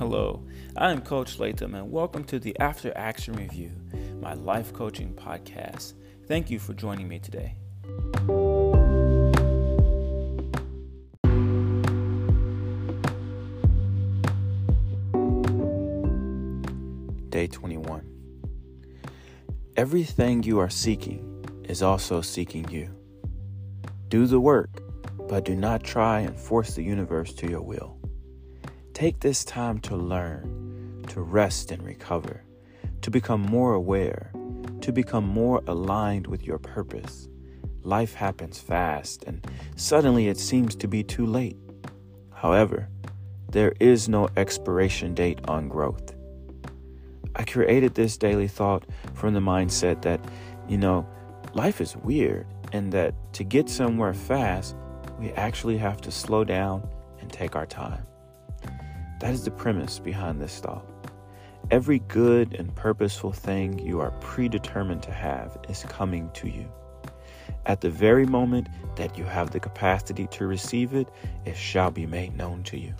Hello, I'm Coach Latham, and welcome to the After Action Review, my life coaching podcast. Thank you for joining me today. Day 21. Everything you are seeking is also seeking you. Do the work, but do not try and force the universe to your will. Take this time to learn, to rest and recover, to become more aware, to become more aligned with your purpose. Life happens fast, and suddenly it seems to be too late. However, there is no expiration date on growth. I created this daily thought from the mindset that, you know, life is weird and that to get somewhere fast, we actually have to slow down and take our time. That is the premise behind this thought. Every good and purposeful thing you are predetermined to have is coming to you. At the very moment that you have the capacity to receive it, it shall be made known to you.